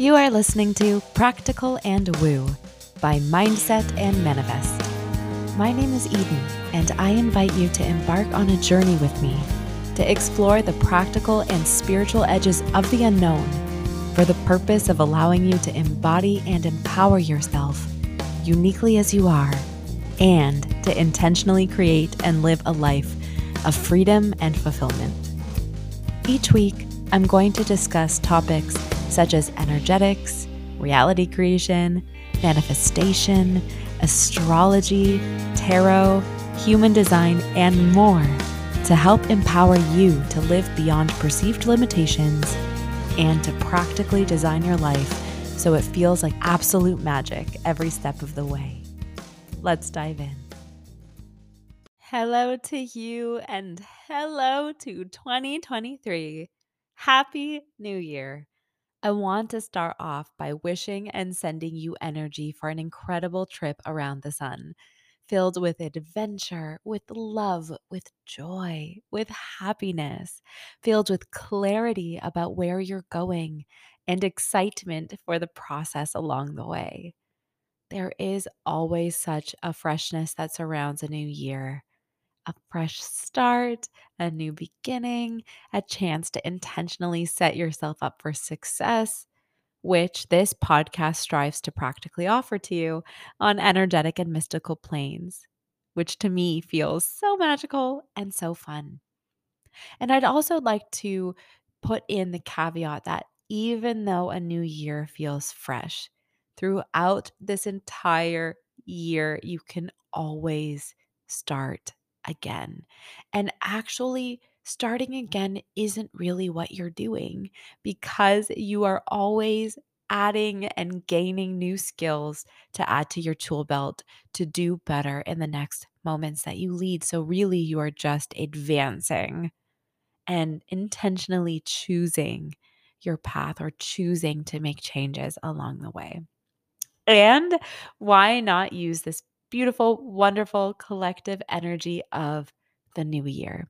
You are listening to Practical and Woo by Mindset and Manifest. My name is Eden, and I invite you to embark on a journey with me to explore the practical and spiritual edges of the unknown for the purpose of allowing you to embody and empower yourself uniquely as you are and to intentionally create and live a life of freedom and fulfillment. Each week, I'm going to discuss topics such as energetics, reality creation, manifestation, astrology, tarot, human design, and more to help empower you to live beyond perceived limitations and to practically design your life so it feels like absolute magic every step of the way. Let's dive in. Hello to you and hello to 2023. Happy New Year. I want to start off by wishing and sending you energy for an incredible trip around the sun, filled with adventure, with love, with joy, with happiness, filled with clarity about where you're going and excitement for the process along the way. There is always such a freshness that surrounds a new year a fresh start, a new beginning, a chance to intentionally set yourself up for success, which this podcast strives to practically offer to you on energetic and mystical planes, which to me feels so magical and so fun. And I'd also like to put in the caveat that even though a new year feels fresh, throughout this entire year, you can always start again. And actually, starting again isn't really what you're doing because you are always adding and gaining new skills to add to your tool belt to do better in the next moments that you lead. So, really, you are just advancing and intentionally choosing your path or choosing to make changes along the way. And why not use this beautiful, wonderful collective energy of the new year?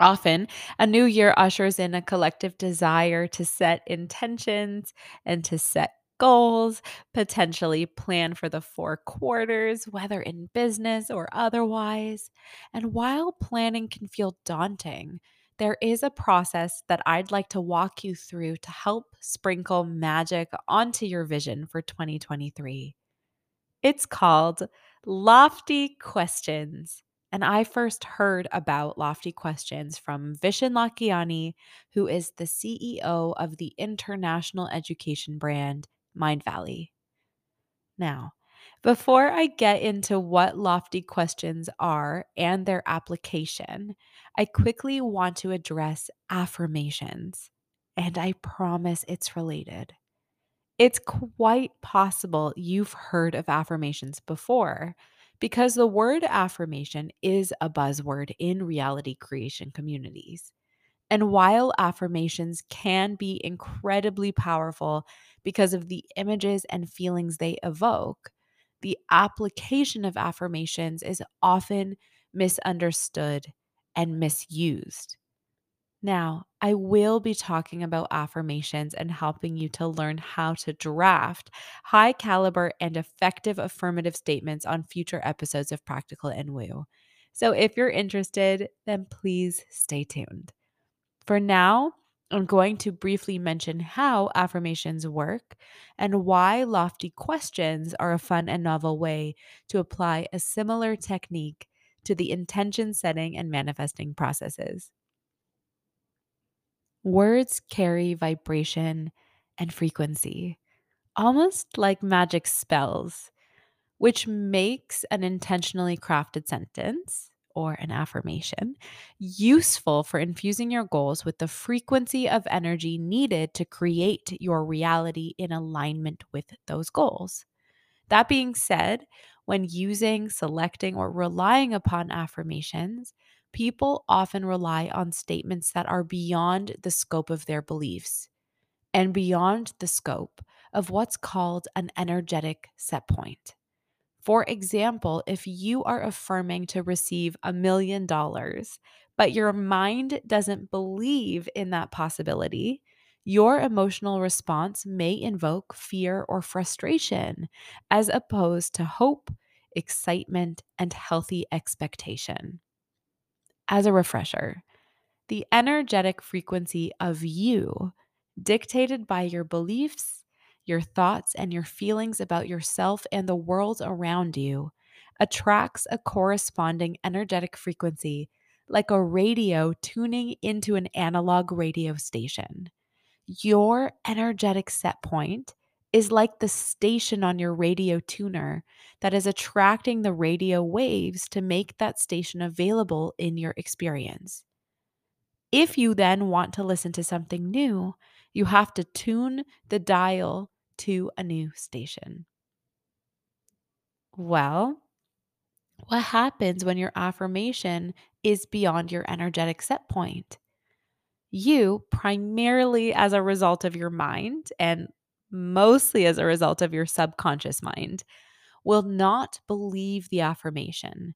Often, a new year ushers in a collective desire to set intentions and to set goals, potentially plan for the four quarters, whether in business or otherwise. And while planning can feel daunting, there is a process that I'd like to walk you through to help sprinkle magic onto your vision for 2023. It's called Lofty Questions. And I first heard about Lofty Questions from Vishen Lakhiani, who is the CEO of the international education brand Mindvalley. Now, before I get into what lofty questions are and their application, I quickly want to address affirmations. And I promise it's related. It's quite possible you've heard of affirmations before because the word affirmation is a buzzword in reality creation communities. And while affirmations can be incredibly powerful because of the images and feelings they evoke, the application of affirmations is often misunderstood and misused. Now, I will be talking about affirmations and helping you to learn how to draft high caliber and effective affirmative statements on future episodes of Practical and Woo. So if you're interested, then please stay tuned. For now, I'm going to briefly mention how affirmations work and why lofty questions are a fun and novel way to apply a similar technique to the intention setting and manifesting processes. Words carry vibration and frequency, almost like magic spells, which makes an intentionally crafted sentence or an affirmation useful for infusing your goals with the frequency of energy needed to create your reality in alignment with those goals. That being said, when using, selecting, or relying upon affirmations, people often rely on statements that are beyond the scope of their beliefs and beyond the scope of what's called an energetic set point. For example, if you are affirming to receive a million dollars, but your mind doesn't believe in that possibility, your emotional response may invoke fear or frustration, as opposed to hope, excitement, and healthy expectation. As a refresher, the energetic frequency of you, dictated by your beliefs, your thoughts, and your feelings about yourself and the world around you, attracts a corresponding energetic frequency like a radio tuning into an analog radio station. Your energetic set point is like the station on your radio tuner that is attracting the radio waves to make that station available in your experience. If you then want to listen to something new, you have to tune the dial to a new station. Well, what happens when your affirmation is beyond your energetic set point? You, primarily as a result of your mind and mostly as a result of your subconscious mind, will not believe the affirmation,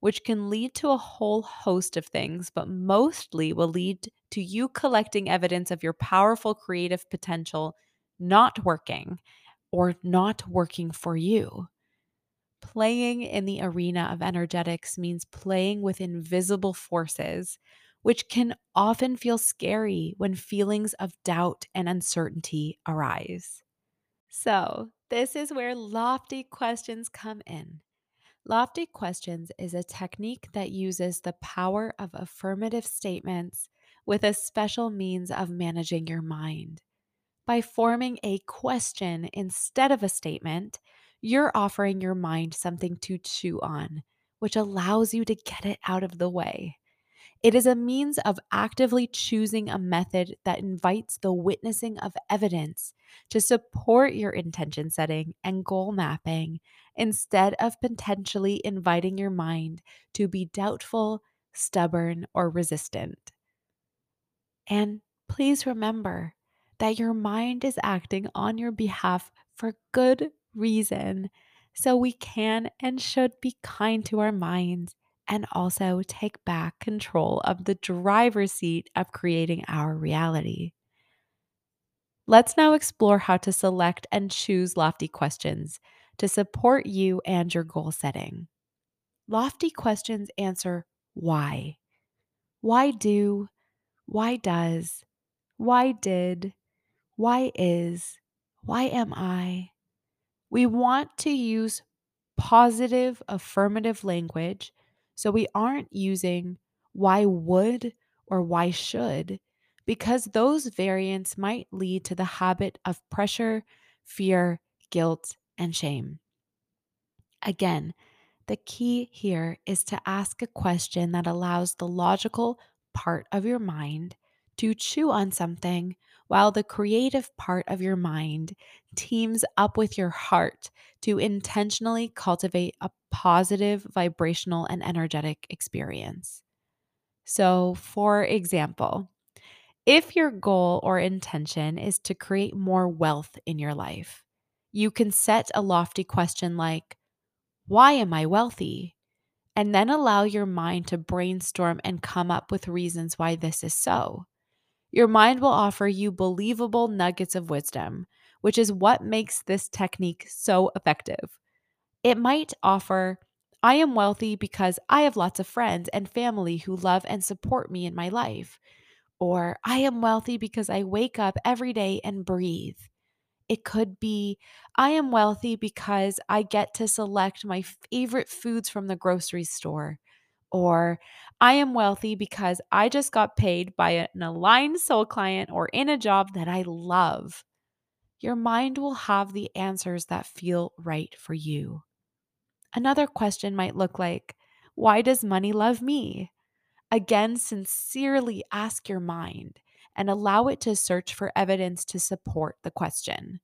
which can lead to a whole host of things, but mostly will lead to you collecting evidence of your powerful creative potential not working or not working for you. Playing in the arena of energetics means playing with invisible forces, which can often feel scary when feelings of doubt and uncertainty arise. So, this is where lofty questions come in. Lofty questions is a technique that uses the power of affirmative statements with a special means of managing your mind. By forming a question instead of a statement, you're offering your mind something to chew on, which allows you to get it out of the way. It is a means of actively choosing a method that invites the witnessing of evidence to support your intention setting and goal mapping instead of potentially inviting your mind to be doubtful, stubborn, or resistant. And please remember that your mind is acting on your behalf for good reason. So we can and should be kind to our minds and also take back control of the driver's seat of creating our reality. Let's now explore how to select and choose lofty questions to support you and your goal setting. Lofty questions answer why. Why do? Why does? Why did? Why is? Why am I? We want to use positive affirmative language so we aren't using why would or why should because those variants might lead to the habit of pressure, fear, guilt, and shame. Again, the key here is to ask a question that allows the logical part of your mind to chew on something while the creative part of your mind teams up with your heart to intentionally cultivate a positive vibrational and energetic experience. So, for example, if your goal or intention is to create more wealth in your life, you can set a lofty question like, Why am I wealthy? And then allow your mind to brainstorm and come up with reasons why this is so. Your mind will offer you believable nuggets of wisdom, which is what makes this technique so effective. It might offer, I am wealthy because I have lots of friends and family who love and support me in my life. Or I am wealthy because I wake up every day and breathe. It could be, I am wealthy because I get to select my favorite foods from the grocery store. Or I am wealthy because I just got paid by an aligned soul client or in a job that I love. Your mind will have the answers that feel right for you. Another question might look like, Why does money love me? Again, sincerely ask your mind and allow it to search for evidence to support the question.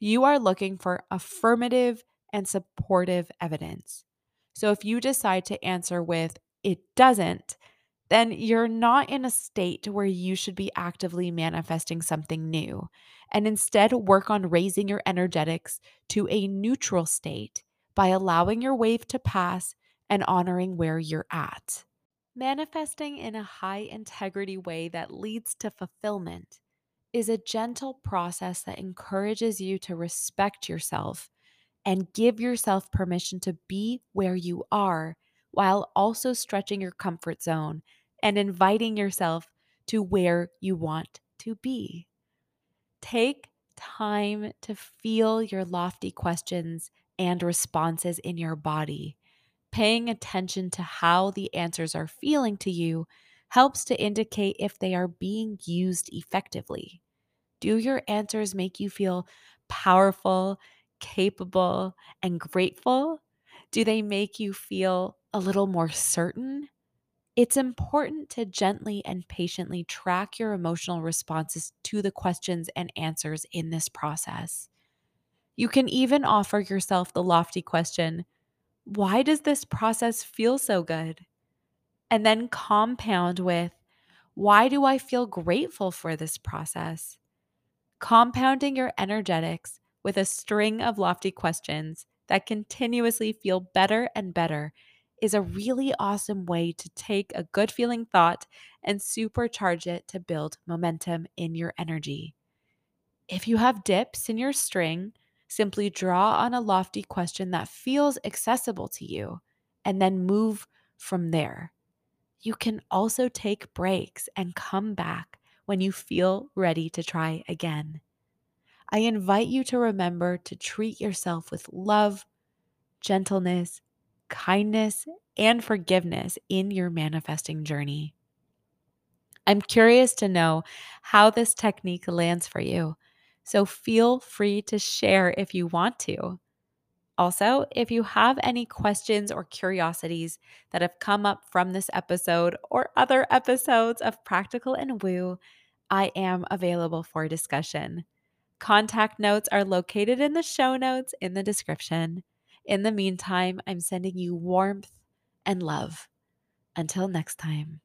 You are looking for affirmative and supportive evidence. So if you decide to answer with, it doesn't, then you're not in a state where you should be actively manifesting something new, and instead work on raising your energetics to a neutral state by allowing your wave to pass and honoring where you're at. Manifesting in a high integrity way that leads to fulfillment is a gentle process that encourages you to respect yourself and give yourself permission to be where you are while also stretching your comfort zone and inviting yourself to where you want to be. Take time to feel your lofty questions and responses in your body. Paying attention to how the answers are feeling to you helps to indicate if they are being used effectively. Do your answers make you feel powerful, capable, and grateful? Do they make you feel a little more certain? It's important to gently and patiently track your emotional responses to the questions and answers in this process. You can even offer yourself the lofty question Why does this process feel so good? And then compound with Why do I feel grateful for this process? Compounding your energetics with a string of lofty questions that continuously feel better and better is a really awesome way to take a good feeling thought and supercharge it to build momentum in your energy. If you have dips in your string, simply draw on a lofty question that feels accessible to you and then move from there. You can also take breaks and come back when you feel ready to try again. I invite you to remember to treat yourself with love, gentleness, kindness, and forgiveness in your manifesting journey. I'm curious to know how this technique lands for you, so feel free to share if you want to. Also, if you have any questions or curiosities that have come up from this episode or other episodes of Practical and Woo, I am available for discussion. Contact notes are located in the show notes in the description. In the meantime, I'm sending you warmth and love. Until next time.